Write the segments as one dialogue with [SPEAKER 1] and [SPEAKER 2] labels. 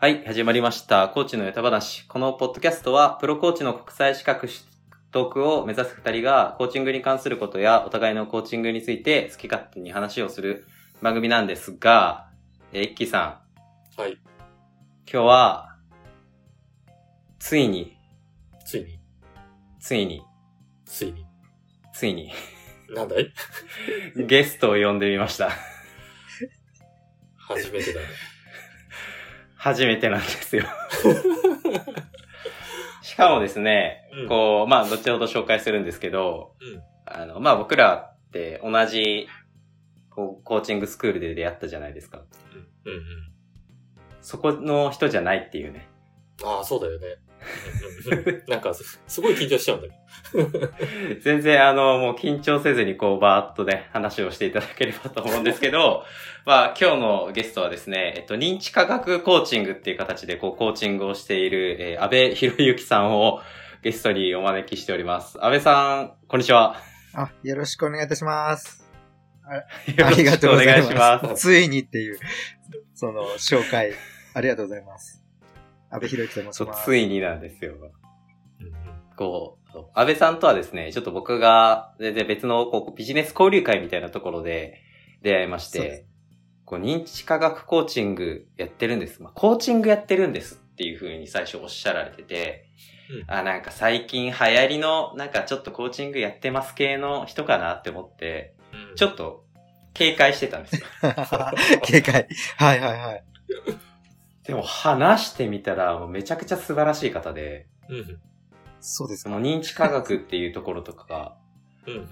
[SPEAKER 1] はい、始まりました。コーチの歌話。このポッドキャストは、プロコーチの国際資格取得を目指す二人が、コーチングに関することや、お互いのコーチングについて好き勝手に話をする番組なんですが、えー、一輝さん、
[SPEAKER 2] はい。
[SPEAKER 1] 今日は、ついに、
[SPEAKER 2] ついに、
[SPEAKER 1] ついに、
[SPEAKER 2] ついに。
[SPEAKER 1] ついに、
[SPEAKER 2] なんだい？
[SPEAKER 1] ゲストを呼んでみました。
[SPEAKER 2] 初めてだね。
[SPEAKER 1] 初めてなんですよ。しかもですね、
[SPEAKER 2] うん
[SPEAKER 1] こう、まあ、後ほど紹介するんですけど、
[SPEAKER 2] うん
[SPEAKER 1] あの、まあ、僕らって同じ、こう、コーチングスクールで出会ったじゃないですか。
[SPEAKER 2] うんうん。
[SPEAKER 1] そこの人じゃないっていうね。
[SPEAKER 2] ああ、そうだよね。なんかす、すごい緊張しちゃうんだけど。
[SPEAKER 1] 全然あの、もう緊張せずにこう、バーっとね、話をしていただければと思うんですけど、まあ、今日のゲストはですね、えっと、認知科学コーチングっていう形でこう、コーチングをしている、えー、安倍博之さんをゲストにお招きしております。安倍さん、こんにちは。
[SPEAKER 3] あ、よろしくお願いいたします。
[SPEAKER 1] よ
[SPEAKER 3] ありがとうございます。
[SPEAKER 1] ろしくお願いします。
[SPEAKER 3] ついにっていう、その、紹介、ありがとうございます。安倍博之と申し
[SPEAKER 1] そう
[SPEAKER 3] ま、す。
[SPEAKER 1] ついになんですよ。こう、安倍さんとはですね、ちょっと僕が、全然別のこうビジネス交流会みたいなところで出会いましてこう認知科学コーチングやってるんです。まあ、コーチングやってるんですっていう風に最初おっしゃられてて、
[SPEAKER 2] うん
[SPEAKER 1] あ、なんか最近流行りの、なんかちょっとコーチングやってます系の人かなって思って、
[SPEAKER 2] うん
[SPEAKER 1] ちょっと警戒してたんですよ。
[SPEAKER 3] 警戒。はいはいはい。
[SPEAKER 1] でも話してみたらもうめちゃくちゃ素晴らしい方で、
[SPEAKER 2] うん
[SPEAKER 3] そうですか。
[SPEAKER 1] その認知科学っていうところとかが、
[SPEAKER 2] うんうんうん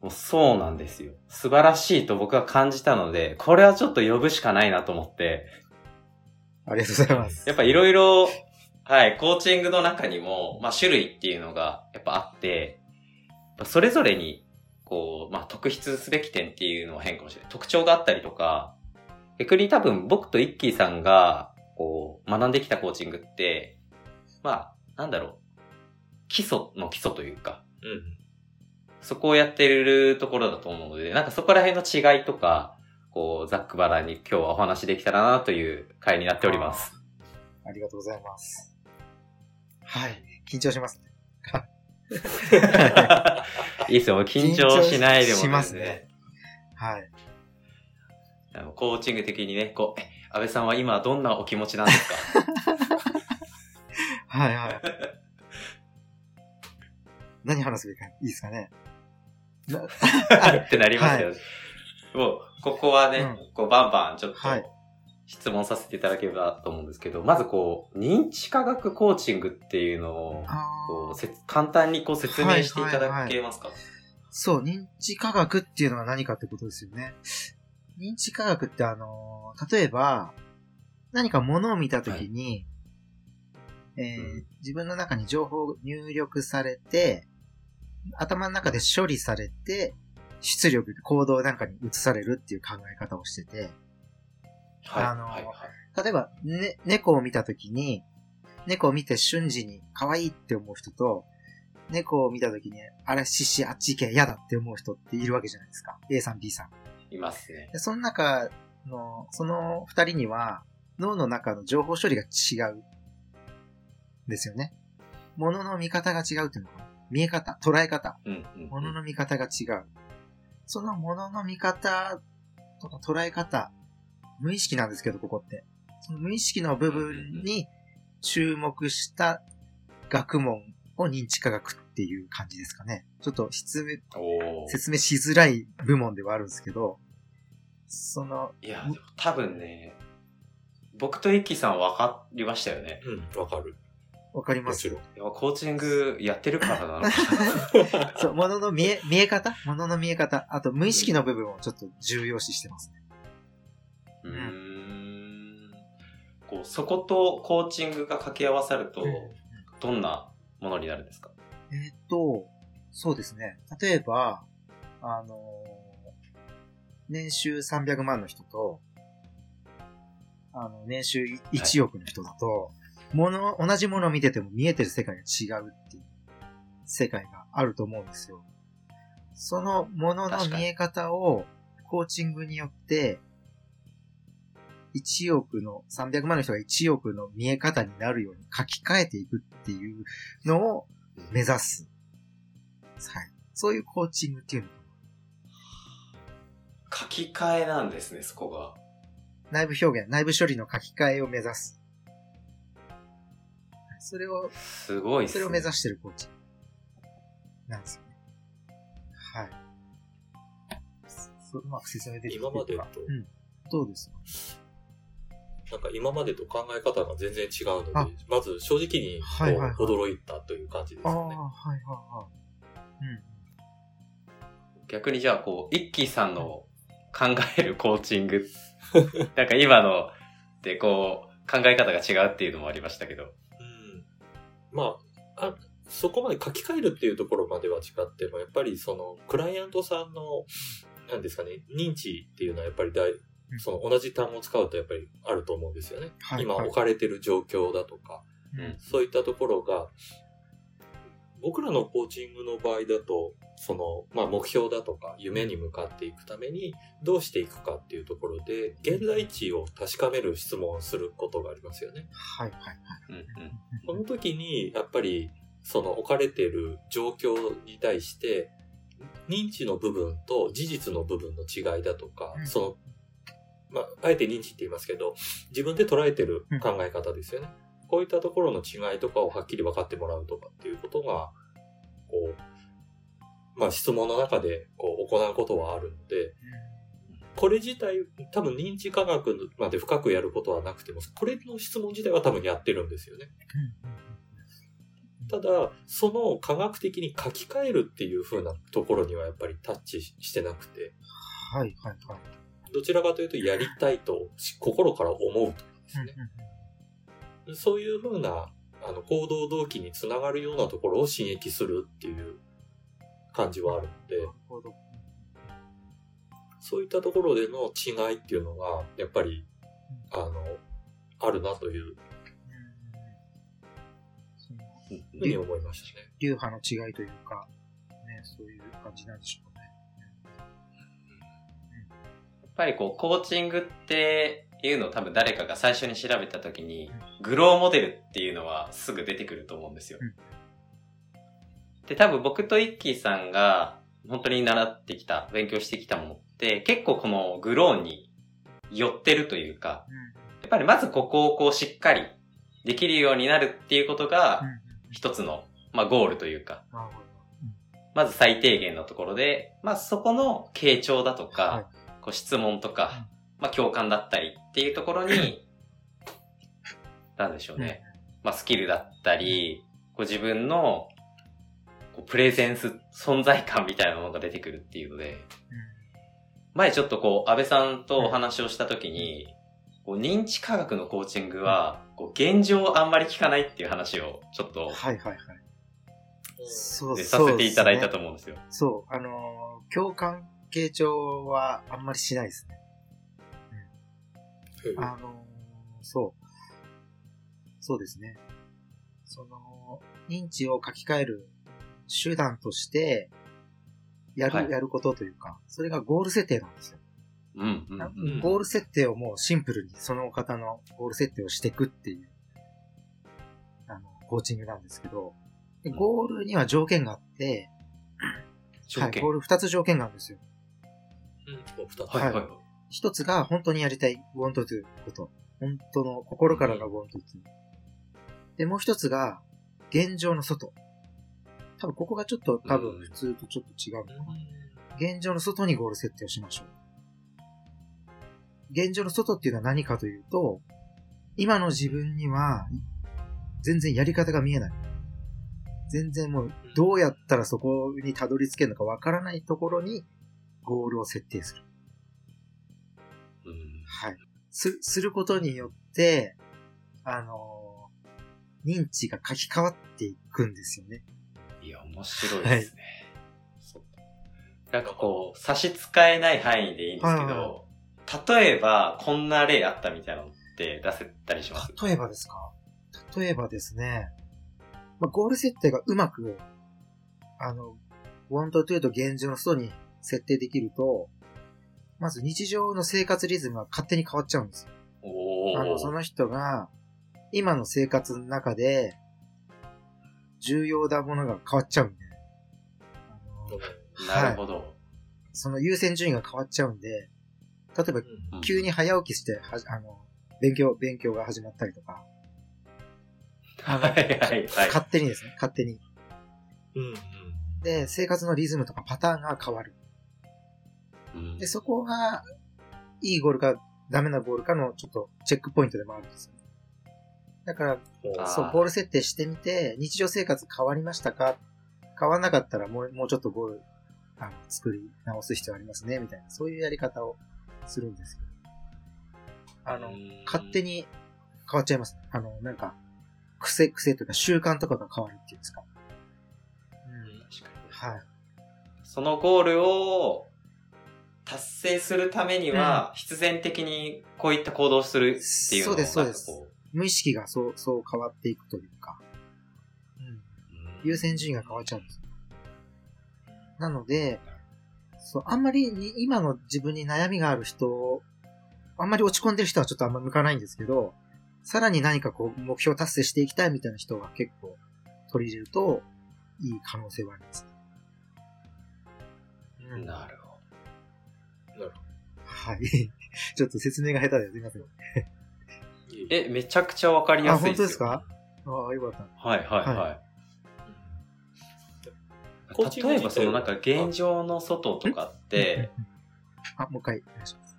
[SPEAKER 1] もうそうなんですよ。素晴らしいと僕は感じたので、これはちょっと呼ぶしかないなと思って、
[SPEAKER 3] ありがとうございます。
[SPEAKER 1] やっぱいろいろ、はい、コーチングの中にも、まあ種類っていうのがやっぱあって、それぞれに、こう、まあ特筆すべき点っていうのは変かもしれない。特徴があったりとか、逆に多分僕とイッキーさんが、こう、学んできたコーチングって、まあ、なんだろう、基礎の基礎というか、
[SPEAKER 2] うん
[SPEAKER 1] そこをやってるところだと思うので、なんかそこら辺の違いとか、こう、ざっくばらんに今日はお話できたらなという回になっております。
[SPEAKER 3] ありがとうございます。はい。緊張しますね。
[SPEAKER 1] いいですよ、緊張しないでも
[SPEAKER 3] 緊張しますね。
[SPEAKER 1] 全
[SPEAKER 3] はい。
[SPEAKER 1] コーチング的にね、こう、え安倍さんは今どんなお気持ちなんですか？
[SPEAKER 3] はいはい。何話すべきかいいですかね？な
[SPEAKER 1] ってなりますよね。もう、ここはね、
[SPEAKER 3] うん
[SPEAKER 1] こう、バンバンちょっと
[SPEAKER 3] はい
[SPEAKER 1] 質問させていただければと思うんですけど、まずこう、認知科学コーチングっていうのを、こうせ簡単にこう説明していただけますか、
[SPEAKER 3] そう、認知科学っていうのは何かってことですよね。認知科学ってあのー、例えば、何か物を見たときに、えー
[SPEAKER 1] うん
[SPEAKER 3] 自分の中に情報入力されて、頭の中で処理されて、出力、行動なんかに移されるっていう考え方をしてて、
[SPEAKER 1] はい、
[SPEAKER 3] あの
[SPEAKER 1] はい、はい。
[SPEAKER 3] 例えば、ね、猫を見たときに、猫を見て瞬時に可愛いって思う人と、猫を見たときに、あれ、シシ、あっち行け、嫌だって思う人っているわけじゃないですか。A さん、B さん。
[SPEAKER 1] いますね。
[SPEAKER 3] でその中の、その二人には、脳の中の情報処理が違う。ですよね。物の見方が違うっていうのかな。見え方、捉え方。
[SPEAKER 1] うん、うん。
[SPEAKER 3] 物の見方が違う。その物の見方とか捉え方、無意識なんですけど、ここって。その無意識の部分に注目した学問を認知科学っていう感じですかね。ちょっと説明しづらい部門ではあるんですけど、その、
[SPEAKER 1] いや、多分ね、僕とイッキーさんは分かりましたよね。
[SPEAKER 2] うん。わかる。
[SPEAKER 3] わかります
[SPEAKER 2] もちろん。
[SPEAKER 1] いやコーチングやってるからなのか
[SPEAKER 3] そう、物の見え、見え方？物の見え方。あと、無意識の部分をちょっと重要視してますね。
[SPEAKER 1] うーん。こう、そことコーチングが掛け合わさると、どんなものになるんですか？
[SPEAKER 3] えーっと、そうですね。例えば、あのー年収300万の人と、あの、年収1億の人だと、もの、同じものを見てても見えてる世界が違うっていう世界があると思うんですよ。そのものの見え方をコーチングによって1億の、300万の人が1億の見え方になるように書き換えていくっていうのを目指す。はい。そういうコーチングっていうの。
[SPEAKER 1] 書き換えなんですね、そこが。
[SPEAKER 3] 内部表現、内部処理の書き換えを目指す。それを、
[SPEAKER 1] すごいっすね。
[SPEAKER 3] それを目指してるコーチなんですよね。はい。そううまく説明できてる
[SPEAKER 2] 今までと、
[SPEAKER 3] うん。どうですか？
[SPEAKER 2] なんか今までと考え方が全然違うので
[SPEAKER 3] あ、
[SPEAKER 2] まず正直にこう
[SPEAKER 3] はいはいはい
[SPEAKER 2] 驚いたという感じです
[SPEAKER 3] ああ、
[SPEAKER 2] よね。
[SPEAKER 3] はいはいはい。うん。
[SPEAKER 1] 逆にじゃあ、こう、一輝さんの考えるコーチング。なんか今のでこう、考え方が違うっていうのもありましたけど。
[SPEAKER 2] うんまあ、あ、そこまで書き換えるっていうところまでは違っても、やっぱりその、クライアントさんの、なんですかね、認知っていうのはやっぱり大、その同じ単語を使うとやっぱりあると思うんですよね。今
[SPEAKER 3] はいはい
[SPEAKER 2] 置かれてる状況だとか、
[SPEAKER 1] うん。
[SPEAKER 2] そういったところが、僕らのコーチングの場合だと、その、まあ目標だとか夢に向かっていくためにどうしていくかっていうところで、現在地を確かめる質問をすることがありますよね。
[SPEAKER 3] はいはいはい。
[SPEAKER 1] うんうん。
[SPEAKER 2] この時に、やっぱり、その置かれている状況に対して、認知の部分と事実の部分の違いだとか
[SPEAKER 3] う、ん
[SPEAKER 2] その、まあ、あえて認知って言いますけど、自分で捉えてる考え方ですよね。こういったところの違いとかをはっきり分かってもらうとかっていうことが、こう、まあ質問の中でこう行うことはあるので、これ自体、多分認知科学まで深くやることはなくても、これの質問自体は多分やってるんですよね。ただ、その科学的に書き換えるっていう風なところにはやっぱりタッチしてなくて、
[SPEAKER 3] はいはいはい。
[SPEAKER 2] どちらかというとやりたいとし心から思うとかですね。そういう風なあの行動動機につながるようなところを刺激するっていう感じはあるので。そういったところでの違いっていうのが、やっぱり、あの、あるなというふうに思いましたね。
[SPEAKER 3] 流派の違いというか、ね、そういう感じなんでしょうね。
[SPEAKER 1] やっぱりこう、コーチングっていうのを多分誰かが最初に調べた時に、グローモデルっていうのはすぐ出てくると思うんですよ
[SPEAKER 3] うん。
[SPEAKER 1] で、多分僕とイッキーさんが本当に習ってきた、勉強してきたものって結構このグローに寄ってるというか、やっぱりまずここをこうしっかりできるようになるっていうことが。一つの、まあ、ゴールというか。まず最低限のところで、まあそこの傾聴だとか、
[SPEAKER 3] はい
[SPEAKER 1] こう質問とか、まあ共感だったりっていうところに、なんでしょうね。まあスキルだったり、こう自分のこうプレゼンス、存在感みたいなものが出てくるっていうので、前ちょっとこう安倍さんとお話をしたときに、こう認知科学のコーチングは、こう現状あんまり聞かないっていう話をちょっと
[SPEAKER 3] はいはいはい。そう
[SPEAKER 1] でさせていただいたと思うんですよ。
[SPEAKER 3] そう、あのー共感傾聴はあんまりしないですね。
[SPEAKER 2] う ん
[SPEAKER 3] あのーそう。そうですね。その、認知を書き換える手段として、やる、
[SPEAKER 1] はい
[SPEAKER 3] やることというか、それがゴール設定なんですよ。
[SPEAKER 1] うんうんうん。
[SPEAKER 3] ゴール設定をもうシンプルにその方のゴール設定をしていくっていう、あの、コーチングなんですけど、でゴールには条件があって、はい、
[SPEAKER 1] 条件。
[SPEAKER 3] ゴール二つ条件があるんですよ。
[SPEAKER 2] うん、お二つ。
[SPEAKER 1] はいはいはい。
[SPEAKER 3] 一つが本当にやりたい want to こと。本当の心からの want to。で、もう一つが現状の外。多分ここがちょっと多分普通とちょっと違うのかな。現状の外にゴール設定をしましょう。現状の外っていうのは何かというと、今の自分には全然やり方が見えない。全然もうどうやったらそこにたどり着けるのかわからないところにゴールを設定する。
[SPEAKER 1] うん
[SPEAKER 3] はい。す、することによって、あのー認知が書き換わっていくんですよね。
[SPEAKER 1] いや、面白いですね。そうなんかこう、差し支えない範囲でいいんですけ
[SPEAKER 3] はい
[SPEAKER 1] ど、例えば、こんな例あったみたいなのって出せたりします？
[SPEAKER 3] 例えばですか？例えばですね、まあ、ゴール設定がうまく、あの、want to と現状の外に設定できると、まず日常の生活リズムが勝手に変わっちゃうんですよ。
[SPEAKER 1] お
[SPEAKER 3] あの、その人が、今の生活の中で、重要なものが変わっちゃうんで、
[SPEAKER 1] なるほど。
[SPEAKER 3] その優先順位が変わっちゃうんで、例えば、
[SPEAKER 1] うん
[SPEAKER 3] 急に早起きして、はじあの、勉強、勉強が始まったりとか、
[SPEAKER 1] はいはいはい。
[SPEAKER 3] 勝手にですね、勝手に。
[SPEAKER 2] うんうん。
[SPEAKER 3] で、生活のリズムとかパターンが変わる。
[SPEAKER 1] うん
[SPEAKER 3] で、そこが、いいゴールか、ダメなゴールかの、ちょっと、チェックポイントでもあるんですよね。だから、そう、ゴール設定してみて、日常生活変わりましたか？変わんなかったら、もう、もうちょっとゴール、あの、作り直す必要ありますね、みたいな、そういうやり方をするんですけど。あの、勝手に変わっちゃいますね。あの、なんか、癖、癖というか習慣とかが変わるっていうんですか。うん。
[SPEAKER 1] 確かに
[SPEAKER 3] はい。
[SPEAKER 1] そのゴールを達成するためには、必然的にこういった行動をするっていうのを
[SPEAKER 3] そうですそうです無意識がそう、そう変わっていくというか。うん。
[SPEAKER 1] う
[SPEAKER 3] 優先順位が変わっちゃうんですよ。なので、そう、あんまりに今の自分に悩みがある人、あんまり落ち込んでる人はちょっとあんま向かないんですけど、さらに何かこう目標達成していきたいみたいな人が結構取り入れるといい可能性はあります。うん
[SPEAKER 1] なるほ
[SPEAKER 3] はい。ちょっと説明が下手ですいません。
[SPEAKER 1] ど。え、めちゃくちゃわかりや
[SPEAKER 3] あ、
[SPEAKER 1] すい
[SPEAKER 3] 本当ですか？ああ、よかった。
[SPEAKER 1] はいはいは。
[SPEAKER 3] はい
[SPEAKER 2] コーチング
[SPEAKER 1] 例えばそのなんか現状の外とかって、
[SPEAKER 3] あ、もう一回お願いします。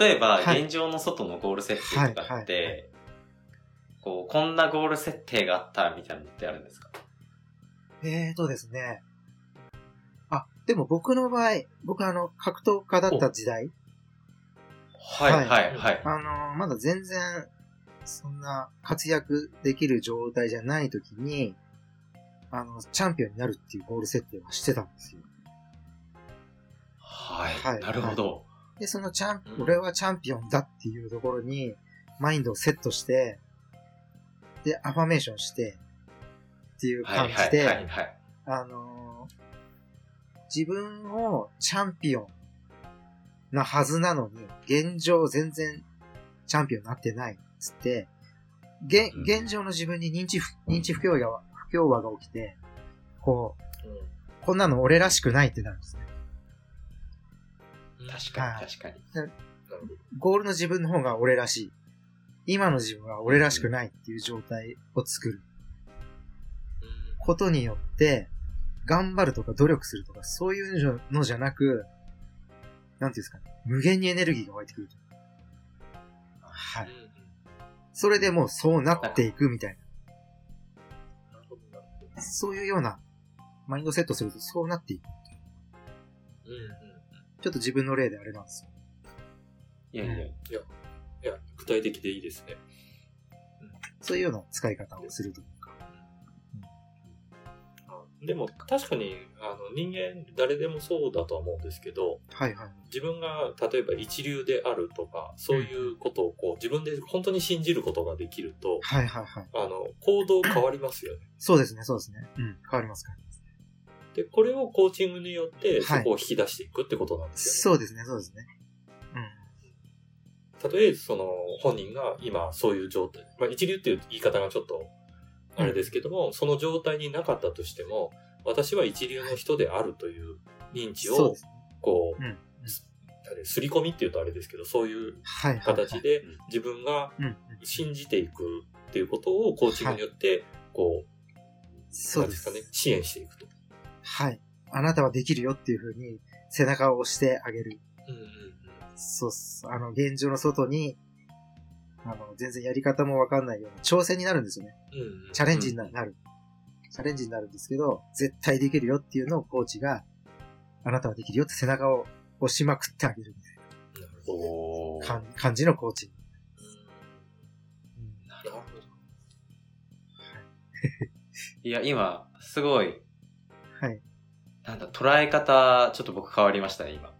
[SPEAKER 1] 例えば
[SPEAKER 3] はい
[SPEAKER 1] 現状の外のゴール設定とかっ
[SPEAKER 3] はいはい
[SPEAKER 1] て、こう、こんなゴール設定があったみたいなのってあるんですか？
[SPEAKER 3] えーとですね。あ、でも僕の場合、僕あの、格闘家だった時代、
[SPEAKER 1] はいはいはい。
[SPEAKER 3] あの、まだ全然、そんな活躍できる状態じゃない時に、あの、チャンピオンになるっていうゴール設定はしてたんですよ。
[SPEAKER 1] はい。
[SPEAKER 3] はい
[SPEAKER 1] なるほど。
[SPEAKER 3] で、そのチャン、
[SPEAKER 2] うん
[SPEAKER 3] 俺はチャンピオンだっていうところに、マインドをセットして、で、アファメーションして、っていう
[SPEAKER 1] はい
[SPEAKER 3] 感じで、
[SPEAKER 1] はいはいはい。
[SPEAKER 3] あのー自分をチャンピオンなはずなのに、現状全然チャンピオンになってないっつって、げ
[SPEAKER 1] うん。
[SPEAKER 3] 現状の自分に認知不、認知不協和が、不協和が起きて、こう、こんなの俺らしくないってなるんですね。
[SPEAKER 2] うん。
[SPEAKER 1] 確か
[SPEAKER 3] はい。
[SPEAKER 1] に確かに。
[SPEAKER 3] ゴールの自分の方が俺らしい。今の自分は俺らしくないっていう状態を作る。ことによって、頑張るとか努力するとか、そういうのじゃなく、なんていうんですかね、無限にエネルギーが湧いてくると。はい。それでもうそうなっていくみたい
[SPEAKER 2] な。
[SPEAKER 3] そういうような、マインドセットするとそうなっていく。
[SPEAKER 2] うんうん
[SPEAKER 3] ちょっと自分の例であれなんですよ。
[SPEAKER 1] いやいや。
[SPEAKER 2] いや、具体的でいいですね。
[SPEAKER 3] そういうような使い方をすると
[SPEAKER 2] でも確かにあの人間誰でもそうだとは思うんですけど
[SPEAKER 3] はいはい。
[SPEAKER 2] 自分が例えば一流であるとかそういうことをこう自分で本当に信じることができると
[SPEAKER 3] はいはいはい。
[SPEAKER 2] あの行動変わりますよね。
[SPEAKER 3] そうですね、そうですね。うん。変わりますから。
[SPEAKER 2] でこれをコーチングによってそ
[SPEAKER 3] はい
[SPEAKER 2] こを引き出していくってことなんですよね。
[SPEAKER 3] そうですね、そうですね。
[SPEAKER 2] たとえその本人が今そういう状態、まあ、一流っていう言い方がちょっとあれですけども、その状態になかったとしても私は一流の人であるという認
[SPEAKER 3] うん。
[SPEAKER 2] 知を。こう、
[SPEAKER 3] うん
[SPEAKER 2] すあれすり込みっていうとあれですけどそういう。形で
[SPEAKER 1] うん
[SPEAKER 2] 自分が。信じていくっていうことをコーチングによってこう、
[SPEAKER 3] そうです
[SPEAKER 2] かね支援していくと。
[SPEAKER 3] はい。あなたはできるよっていう風に背中を押してあげる。
[SPEAKER 2] うんうんうん
[SPEAKER 3] そうっす。あの、現状の外に、あの、全然やり方もわかんないような挑戦になるんですよね。
[SPEAKER 2] うんうん
[SPEAKER 3] チャレンジにななる。チャレンジになるんですけど、絶対できるよっていうのをコーチが、あなたはできるよって背中を押しまくってあげるみたい
[SPEAKER 2] な
[SPEAKER 3] な感感じのコーチ。
[SPEAKER 2] なるほど。
[SPEAKER 1] いや、今、すごい、
[SPEAKER 3] はい。
[SPEAKER 1] なんだ、捉え方、ちょっと僕変わりましたね、今。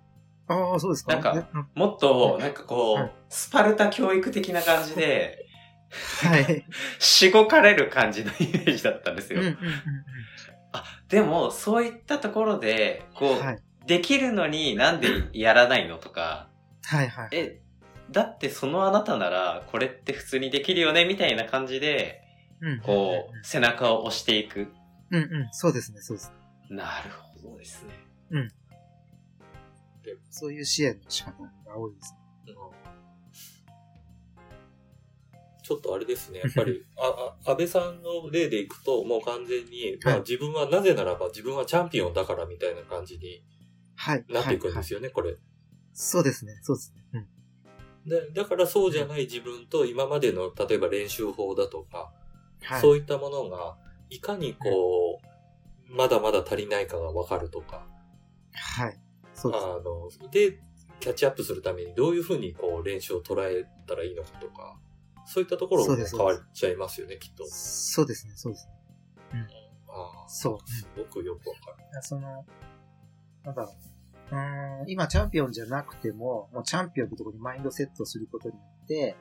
[SPEAKER 3] ああ、そうですか。
[SPEAKER 1] なんか
[SPEAKER 3] ねうん
[SPEAKER 1] もっと、なんかこう、
[SPEAKER 3] はい
[SPEAKER 1] スパルタ教育的な感じで、
[SPEAKER 3] はい。
[SPEAKER 1] しごかれる感じのイメージだったんですよ。
[SPEAKER 3] うんうんうん
[SPEAKER 1] あ、でも、そういったところで、こう。できるのになんでやらないのとか、
[SPEAKER 3] はいはい。
[SPEAKER 1] え、だってそのあなたなら、これって普通にできるよね、みたいな感じで、
[SPEAKER 3] うん。
[SPEAKER 1] こう、背中を押していく。
[SPEAKER 3] うんうん。そうですね、そうです。
[SPEAKER 1] なるほどですね。
[SPEAKER 3] そういう支援の仕方が多いですね。
[SPEAKER 2] ちょっとあれですね、やっぱり、あ、あ安倍さんの例でいくと、もう完全に、まあ
[SPEAKER 3] はい
[SPEAKER 2] 自分はなぜならば自分はチャンピオンだからみたいな感じに
[SPEAKER 3] はい。
[SPEAKER 2] なっていくんで
[SPEAKER 3] はい
[SPEAKER 2] すよね、これ。
[SPEAKER 3] そうですね、そうですね。うん。
[SPEAKER 2] で、だからそうじゃない自分と今までの、例えば練習法だとか、
[SPEAKER 3] はい。
[SPEAKER 2] そういったものが、いかにこう、まだまだ足りないかがわかるとか、
[SPEAKER 3] はい。そうです。
[SPEAKER 2] あの、で、キャッチアップするためにどういうふうにこう練習を捉えたらいいのかとか、そういったところも変わっちゃいますよね、きっと。
[SPEAKER 3] そうですね、そうですね。
[SPEAKER 2] ああ、
[SPEAKER 3] そう
[SPEAKER 2] すごくよくわかる。
[SPEAKER 3] その、なんだろう。うーん、今チャンピオンじゃなくても、もうチャンピオンってところにマインドセットすることによって、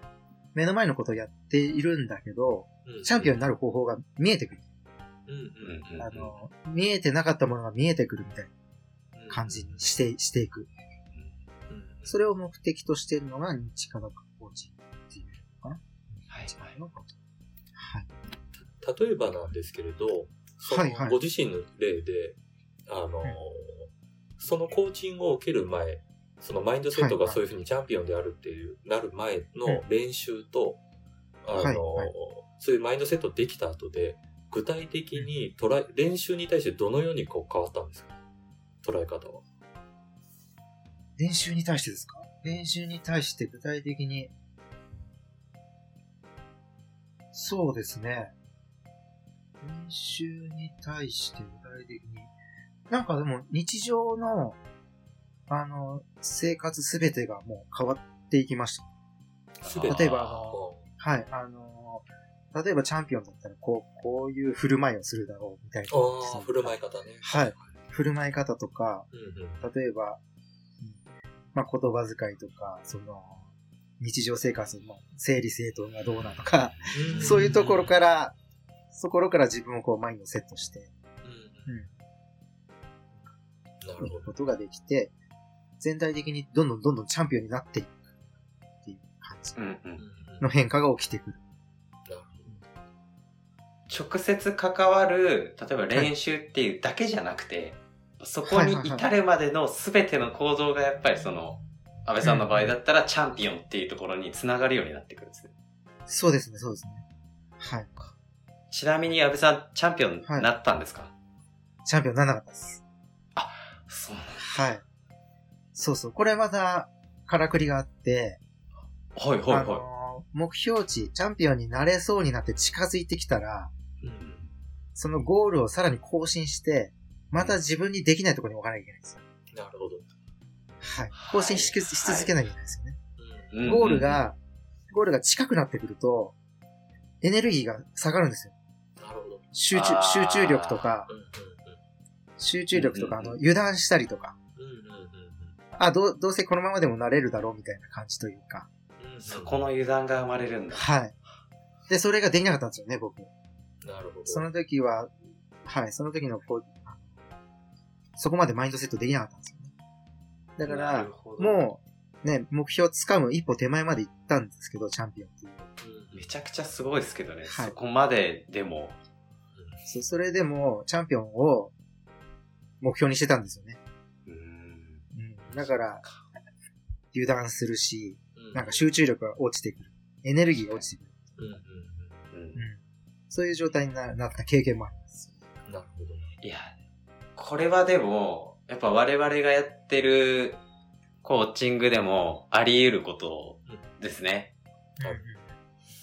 [SPEAKER 3] 目の前のことをやっているんだけど、
[SPEAKER 2] うん
[SPEAKER 3] チャンピオンになる方法が見えてくる。
[SPEAKER 2] うんうんうん
[SPEAKER 3] あの、見えてなかったものが見えてくるみたいな感じにして、していく。
[SPEAKER 2] うん。
[SPEAKER 3] それを目的としているのが認知科学コーチっていうのかな。
[SPEAKER 1] はい。
[SPEAKER 3] はい。
[SPEAKER 2] 例えばなんですけれど、そ
[SPEAKER 3] はいはい。
[SPEAKER 2] のご自身の例で、あの、そのコーチングを受ける前、そのマインドセットがそういうふうにチャンピオンであるっていう、なる前の練習と、あの、
[SPEAKER 3] はいはい。
[SPEAKER 2] そういうマインドセットできた後で、具体的に捉え、練習に対してどのようにこう変わったんですか？捉え方は？
[SPEAKER 3] 練習に対してですか？練習に対して具体的に、そうですね。練習に対して具体的に、なんかでも日常の、あの、生活すべてがもう変わっていきました。例えばあのはい、あの、例えばチャンピオンだったら、こう、こういう振る舞いをするだろう、みたいな。
[SPEAKER 2] ああ、振る舞い方ね。
[SPEAKER 3] はい。振る舞い方とか、
[SPEAKER 2] うんうん。
[SPEAKER 3] 例えば、うんまあ、言葉遣いとか、その、日常生活の整理整頓がどうなのか、そういうところから、そころから自分をこう、マインドセットして、
[SPEAKER 2] うん
[SPEAKER 3] うん、
[SPEAKER 2] なるほど。
[SPEAKER 3] ことができて、全体的にどんどんどんどんチャンピオンになっていくっていう感じ。の変化が起きてくる。
[SPEAKER 1] 直接関わる、例えば練習っていうだけじゃなくて、そこに至るまでの全ての行動がやっぱりその、安倍さんの場合だったらチャンピオンっていうところにつながるようになってくるんですね。
[SPEAKER 3] そうですね、そうですね。はい。
[SPEAKER 1] ちなみに安倍さん、チャンピオンになったんですか、
[SPEAKER 3] チャンピオンにならなかったです。
[SPEAKER 1] そうなんだ。
[SPEAKER 3] はい。そうそう。これまた、からくりがあって、
[SPEAKER 1] はいはいは
[SPEAKER 3] あのー目標値、チャンピオンになれそうになって近づいてきたら。
[SPEAKER 2] うん
[SPEAKER 3] そのゴールをさらに更新して、また自分にできないところに置かなきゃいけないんですよ。
[SPEAKER 2] なるほど。
[SPEAKER 3] はい。更新し,、続けなきゃいけないですよね。
[SPEAKER 2] うん
[SPEAKER 1] い。うん
[SPEAKER 3] ゴール、が、ゴールが近くなってくると、エネルギーが下がるんですよ。
[SPEAKER 2] なるほど。
[SPEAKER 3] 集中集中力とか
[SPEAKER 2] う、んうん
[SPEAKER 3] 集中力とか、あの、
[SPEAKER 1] うんうん
[SPEAKER 3] 油断したりとか、
[SPEAKER 2] うん。うんうんうん
[SPEAKER 3] あ、どう、どうせこのままでもなれるだろうみたいな感じというか。
[SPEAKER 2] うんうん。
[SPEAKER 1] そこの油断が生まれるんだ。
[SPEAKER 3] はい。で、それができなかったんですよね、僕。
[SPEAKER 2] なるほど。
[SPEAKER 3] その時は、はい、その時のポ、あのそこまでマインドセットできなかったんですよね。だか
[SPEAKER 1] な
[SPEAKER 3] らもう、ね、目標をつかむ一歩手前まで行ったんですけど、チャンピオンっていう。
[SPEAKER 2] うん
[SPEAKER 1] めちゃくちゃすごいですけどね。
[SPEAKER 3] はい
[SPEAKER 1] そこまででも、
[SPEAKER 3] そそれでも、チャンピオンを目標にしてたんですよね。
[SPEAKER 1] うーん。
[SPEAKER 3] うん。だから、油断するし、
[SPEAKER 2] うん
[SPEAKER 3] なんか集中力が落ちてくる。エネルギーが落ちてくる。
[SPEAKER 2] うんうん
[SPEAKER 1] うん
[SPEAKER 3] うん。そういう状態にななった経験もあります。
[SPEAKER 2] うん。なるほど。
[SPEAKER 1] いや、これはでも、やっぱ我々がやってるコーチングでもあり得ることですね。
[SPEAKER 2] はい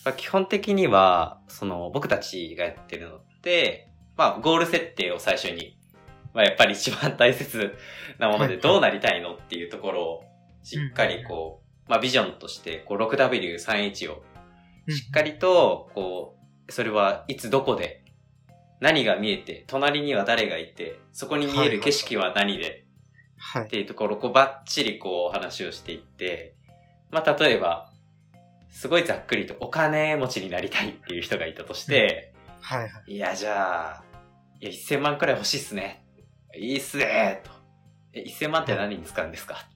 [SPEAKER 1] まあ基本的には、その僕たちがやってるのって、まあゴール設定を最初に、まあやっぱり一番大切なもので
[SPEAKER 3] はい
[SPEAKER 1] どうなりたいのっていうところをしっかりこう、まあビジョンとしてこう 6W31 をしっかりと、こう、それはいつどこで、何が見えて、隣には誰がいて、そこに見える景色は何で、
[SPEAKER 3] はい
[SPEAKER 1] っ。ていうところをこうバッチリこう話をしていって、まあ例えば、すごいざっくりとお金持ちになりたいっていう人がいたとして、
[SPEAKER 3] はいはい。
[SPEAKER 1] いやじゃあ、いや1000万くらい欲しいっすね。いいっすねと。え、1000万って何に使うんですか？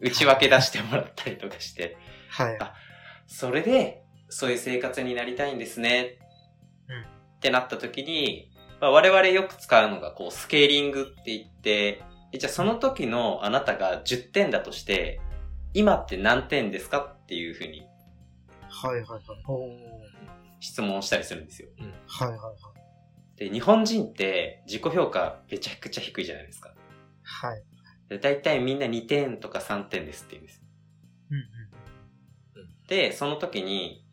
[SPEAKER 1] 内訳出してもらったりとかして、
[SPEAKER 3] はい。
[SPEAKER 1] あそれで、そういう生活になりたいんですね。
[SPEAKER 3] うん
[SPEAKER 1] ってなった時に、まあ、我々よく使うのが、こう、スケーリングって言って、えじゃあその時のあなたが10点だとして、今って何点ですか？っていうふうに
[SPEAKER 3] はいはいはい。
[SPEAKER 1] 質問したりするんですよ。
[SPEAKER 3] はいはいはい。
[SPEAKER 1] で、日本人って自己評価めちゃくちゃ低いじゃないですか。
[SPEAKER 3] はい。
[SPEAKER 1] で大体みんな2点とか3点ですって言うんです。
[SPEAKER 3] うんうん。
[SPEAKER 1] で、その時に、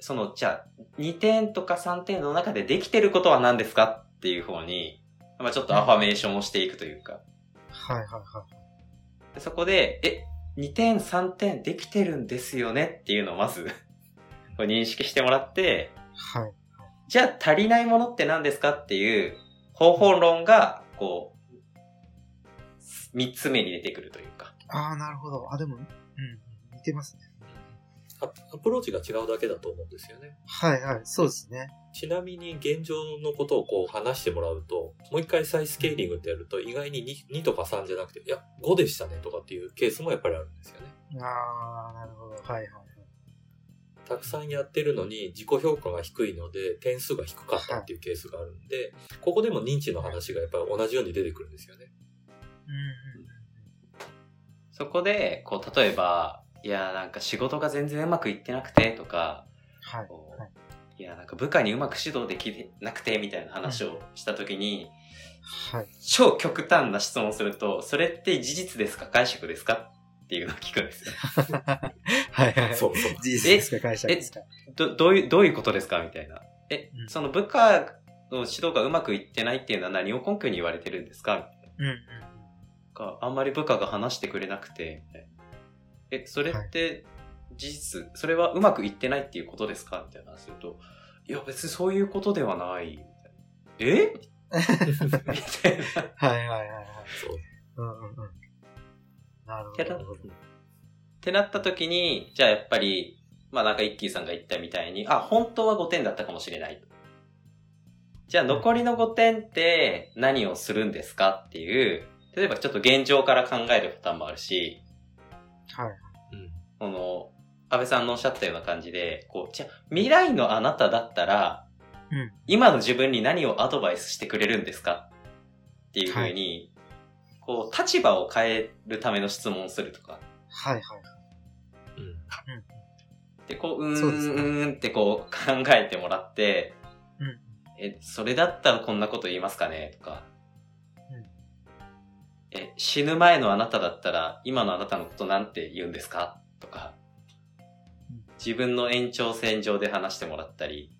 [SPEAKER 1] その、じゃあ、2点とか3点の中でできてることは何ですかっていう方に、まあちょっとアファメーションをしていくというか、
[SPEAKER 3] はいはいはい。
[SPEAKER 1] でそこで、え、2点3点できてるんですよねっていうのをまず、認識してもらって、
[SPEAKER 3] はい。
[SPEAKER 1] じゃあ足りないものって何ですかっていう方法論が、こう、3つ目に出てくるというか。
[SPEAKER 3] ああ、なるほど。あ、でも、うん、似てますね。
[SPEAKER 2] アアプローチが違うだけだと思うんですよね。
[SPEAKER 3] はいはい。そうですね。
[SPEAKER 2] ちなみに現状のことをこう話してもらうと、もう一回再スケーリングってやると意外に 2, 2とか3じゃなくて、いや、5でしたねとかっていうケースもやっぱりあるんですよね。
[SPEAKER 3] ああ、なるほど。はいはいはい。
[SPEAKER 2] たくさんやってるのに自己評価が低いので点数が低かったっていうケースがあるんで、ここでも認知の話がやっぱり同じように出てくるんですよね。
[SPEAKER 3] うんうん
[SPEAKER 1] そこで、こう、例えば、いや、なんか仕事が全然うまくいってなくてとか、
[SPEAKER 3] はい。はい
[SPEAKER 1] いや、なんか部下にうまく指導できてなくてみたいな話をしたときに、
[SPEAKER 3] はい。
[SPEAKER 1] 超極端な質問をすると、それって事実ですか？解釈ですか？っていうのを聞くんですよ。
[SPEAKER 3] はいはい。
[SPEAKER 2] そうそう。
[SPEAKER 3] 事実ですか？会社ですか？
[SPEAKER 1] ど、どういう、どういうことですか？みたいな。え、
[SPEAKER 3] うん
[SPEAKER 1] その部下の指導がうまくいってないっていうのは何を根拠に言われてるんですか？
[SPEAKER 3] うんうん
[SPEAKER 1] か、あんまり部下が話してくれなくて、みたいなえ、それって事実、それはうまくいってないっていうことですか？みたいな話すると、いや別にそういうことではない。え？みたいな。
[SPEAKER 3] はいはいはいはい。
[SPEAKER 2] そう。
[SPEAKER 3] うんうんうん。なるほど。
[SPEAKER 1] ってなった時に、じゃあやっぱり、まあなんか一休さんが言ったみたいに、あ、本当は5点だったかもしれない。じゃあ残りの5点って何をするんですか？っていう、例えばちょっと現状から考えるパターンもあるし、
[SPEAKER 3] はい。
[SPEAKER 2] うん。
[SPEAKER 1] この、安倍さんのおっしゃったような感じで、こう、じゃあ未来のあなただったら、
[SPEAKER 3] うん。
[SPEAKER 1] 今の自分に何をアドバイスしてくれるんですか？っていうふうに、こう、立場を変えるための質問をするとか、
[SPEAKER 3] はいはい。
[SPEAKER 2] うん。
[SPEAKER 1] で、こう、うーん、
[SPEAKER 3] そう
[SPEAKER 1] ーんってこう考えてもらって、
[SPEAKER 3] うん。
[SPEAKER 1] え、それだったらこんなこと言いますかね？とか、
[SPEAKER 3] うん
[SPEAKER 1] え、死ぬ前のあなただったら今のあなたのことなんて言うんですか？とか
[SPEAKER 3] うん、
[SPEAKER 1] 自分の延長線上で話してもらったり、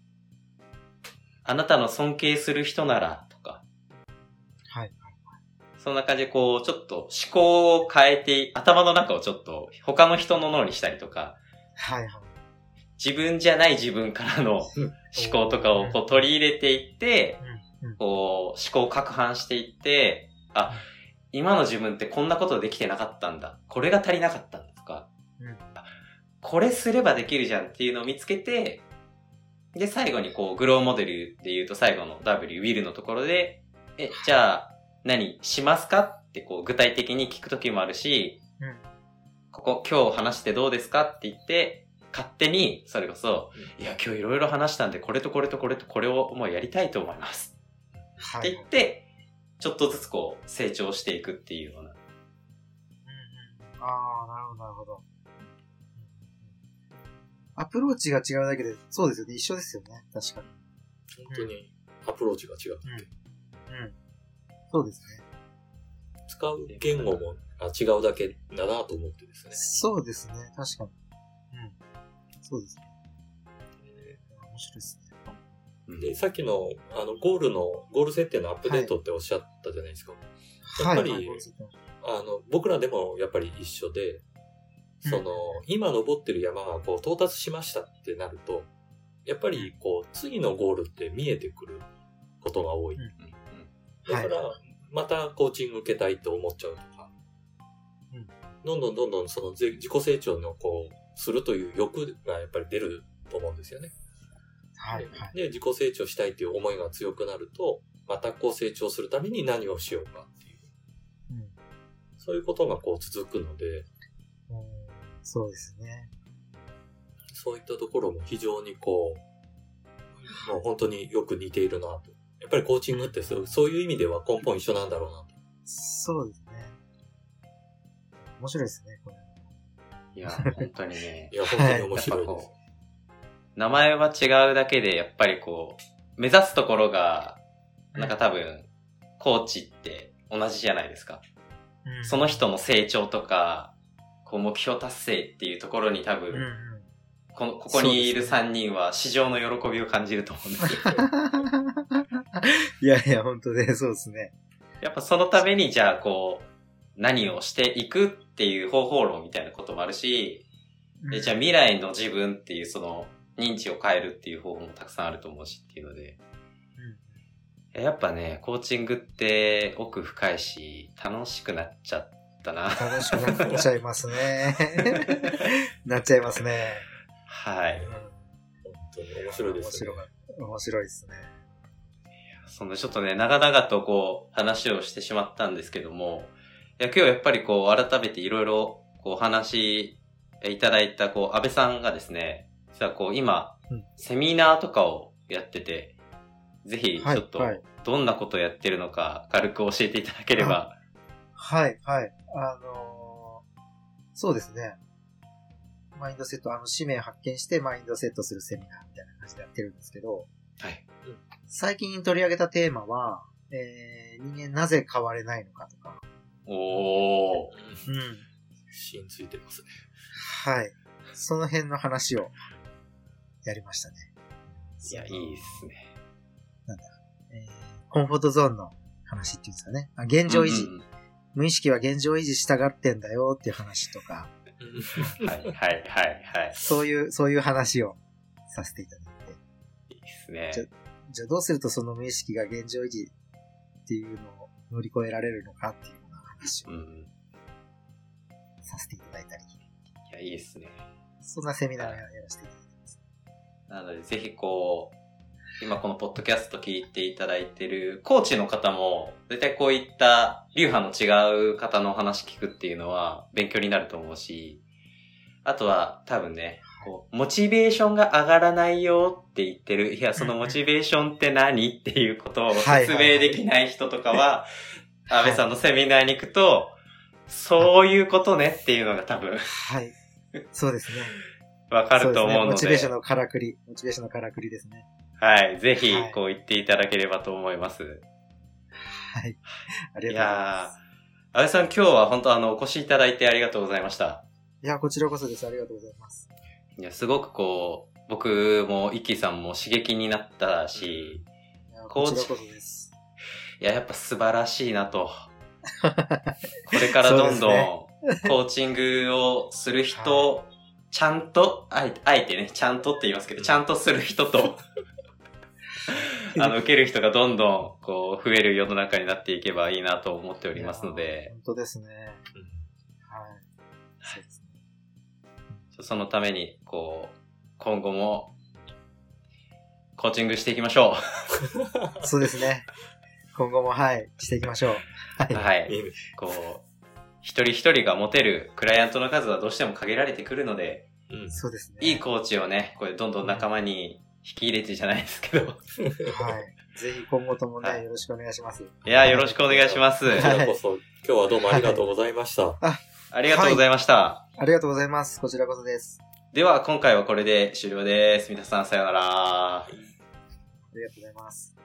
[SPEAKER 1] あなたの尊敬する人なら？とか、
[SPEAKER 3] はい。
[SPEAKER 1] そんな感じでこう、ちょっと思考を変えて、頭の中をちょっと他の人の脳にしたりとか、
[SPEAKER 3] はいはい。
[SPEAKER 1] 自分じゃない自分からの思考とかをこう取り入れていって。こう思考を攪拌していって、あ、今の自分ってこんなことできてなかったんだ。これが足りなかったんだとか、
[SPEAKER 3] うん
[SPEAKER 1] あこれすればできるじゃんっていうのを見つけて、で、最後にこう、グローモデルで言うと最後の W、ウィルのところで、え、じゃあ、何しますかってこう、具体的に聞くときもあるし、
[SPEAKER 3] うん
[SPEAKER 1] ここ、今日話してどうですかって言って、勝手に、それこそ、いや、今日いろいろ話したんで、これとこれとこれとこれをもうやりたいと思います。って
[SPEAKER 3] はい。
[SPEAKER 1] 言って、ちょっとずつこう、成長していくっていうような。
[SPEAKER 3] うんうんああ、なるほど、なるほど。アプローチが違うだけで、そうですよね。一緒ですよね。確かに。
[SPEAKER 2] 本当にアプローチが違う。
[SPEAKER 3] うん。そうですね。
[SPEAKER 2] 使う言語もあ違うだけだなと思ってですね。
[SPEAKER 3] そうですね。確かに。うん。そうですね。面白いですね。
[SPEAKER 1] うん
[SPEAKER 2] で、さっきの、あの、ゴールの、ゴール設定のアップデートっておっしゃったじゃないですか。やっぱり
[SPEAKER 3] はいはい
[SPEAKER 2] あの、僕らでもやっぱり一緒で、その、今登ってる山がこう到達しましたってなると、やっぱりこう、次のゴールって見えてくることが多い。
[SPEAKER 3] うん
[SPEAKER 1] うん
[SPEAKER 2] だから
[SPEAKER 3] は、
[SPEAKER 2] またコーチング受けたいと思っちゃうとか、
[SPEAKER 3] うん
[SPEAKER 2] どんどんどんどんそのぜ自己成長のこう、するという欲がやっぱり出ると思うんですよね。
[SPEAKER 3] はい。はい。
[SPEAKER 2] で、自己成長したいっていう思いが強くなると、またこう成長するために何をしようかっていう、
[SPEAKER 3] うん
[SPEAKER 2] そういうことがこう続くので、
[SPEAKER 3] うんそうですね。
[SPEAKER 2] そういったところも非常にこう、もう本当によく似ているなと。やっぱりコーチングってそうそういう意味では根本一緒なんだろうなと。
[SPEAKER 3] そうですね。面白いですね、これ。
[SPEAKER 1] いや、本当にね
[SPEAKER 2] い。や、本当に面白いです。
[SPEAKER 1] 名前は違うだけで、やっぱりこう、目指すところが、なんか多分、コーチって同じじゃないですか。
[SPEAKER 3] うん
[SPEAKER 1] その人の成長とか、こう目標達成っていうところに多分、
[SPEAKER 3] ん。
[SPEAKER 1] この、ここにいる
[SPEAKER 3] そうです
[SPEAKER 1] 3人は市場の喜びを感じると思うんですよ。
[SPEAKER 3] いやいや、本当ね、そうですね。
[SPEAKER 1] やっぱそのためにじゃあこう、何をしていくっていう方法論みたいなこともあるし、でじゃあ未来の自分っていうその認知を変えるっていう方法もたくさんあると思うしっていうので、やっぱね、コーチングって奥深いし、楽しくなっちゃったな。
[SPEAKER 3] 楽しくなっちゃいますね。なっちゃいますね。
[SPEAKER 1] はい。
[SPEAKER 2] 本当に面白いですね
[SPEAKER 3] 面白。い。面白いですね。
[SPEAKER 1] そんなちょっとね、長々とこう話をしてしまったんですけども、いや今日やっぱりこう改めていろいろこうお話いただいたこう安倍さんがですね、実はこう今、
[SPEAKER 3] うん
[SPEAKER 1] セミナーとかをやってて、ぜひち
[SPEAKER 3] はい
[SPEAKER 1] ょっと
[SPEAKER 3] はい
[SPEAKER 1] どんなことをやってるのか軽く教えていただければ。
[SPEAKER 3] はい、はい。あのーそうですね。マインドセット、あの、使命発見してマインドセットするセミナーみたいな感じでやってるんですけど、
[SPEAKER 1] はい。
[SPEAKER 3] 最近取り上げたテーマは、えー、人間なぜ変われないのかとか、
[SPEAKER 1] おー。
[SPEAKER 3] うん。
[SPEAKER 2] 芯ついてますね。
[SPEAKER 3] はい。その辺の話をやりましたね。
[SPEAKER 1] いや、いいですね。
[SPEAKER 3] えーコンフォートゾーンの話っていうんですかね。あ現状維持、
[SPEAKER 1] うんうん
[SPEAKER 3] 無意識は現状維持したがってんだよっていう話とか、
[SPEAKER 1] うんはい、はい、はい、はい。
[SPEAKER 3] そういう、そういう話をさせていただいて。
[SPEAKER 1] いいですね。
[SPEAKER 3] じゃじゃあどうするとその無意識が現状維持っていうのを乗り越えられるのかっていうような話を
[SPEAKER 1] うん。
[SPEAKER 3] させていただいたり、
[SPEAKER 1] いや、いいですね。
[SPEAKER 3] そんなセミナーをやらせていただいて。
[SPEAKER 1] なので、ぜひこう、今このポッドキャスト聞いていただいてるコーチの方も、絶対こういった流派の違う方のお話聞くっていうのは勉強になると思うし、あとは多分ね、こう、モチベーションが上がらないよって言ってる、いや、そのモチベーションって何っていうことを説明できない人とかは、安倍さんのセミナーに行くと、そういうことねっていうのが多分
[SPEAKER 3] はい。そうですね。
[SPEAKER 1] わかると思うので。
[SPEAKER 3] モチベーションのからくり。モチベーションのからくりですね。
[SPEAKER 1] はい。ぜひ
[SPEAKER 3] はい、
[SPEAKER 1] こう言っていただければと思います。
[SPEAKER 3] はい。あり
[SPEAKER 1] い
[SPEAKER 3] がとうございま
[SPEAKER 1] やー、安倍さん今日は本当あの、お越しいただいてありがとうございました。
[SPEAKER 3] す。いや、こちらこそです。ありがとうございます。
[SPEAKER 1] いや、すごくこう、僕も、イッキーさんも刺激になったし、
[SPEAKER 3] いや
[SPEAKER 1] コーチ
[SPEAKER 3] こちらこそです。
[SPEAKER 1] いや、やっぱ素晴らしいなと。これからどんどん、コーチングをする人、ちゃんと、あえあえてね、ちゃんとって言いますけど、ちゃんとする人と、あの、受ける人がどんどん、こう、増える世の中になっていけばいいなと思っておりますので、
[SPEAKER 3] 本当ですね。
[SPEAKER 2] うん
[SPEAKER 3] はい。そうですね。
[SPEAKER 1] そのために、こう、今後も、コーチングしていきましょ
[SPEAKER 3] そうですね。今後も、はい、していきましょう。はい。
[SPEAKER 1] う。はい。こう、一人一人が持てるクライアントの数はどうしても限られてくるので、
[SPEAKER 2] うん。
[SPEAKER 3] そうですね。
[SPEAKER 1] いいコーチをね、これどんどん仲間に引き入れてじゃないですけど。
[SPEAKER 3] はい。ぜひ今後ともね、
[SPEAKER 1] はい
[SPEAKER 3] よろしくお願いします。
[SPEAKER 1] いや、よろしくお願いします。
[SPEAKER 2] こちらこそ、今日はどうもありがとうございました。
[SPEAKER 1] ありがとうございました。
[SPEAKER 3] ありがとうございます。こちらこそです。
[SPEAKER 1] では、今回はこれで終了です。皆さんさようなら。
[SPEAKER 3] ありがとうございます。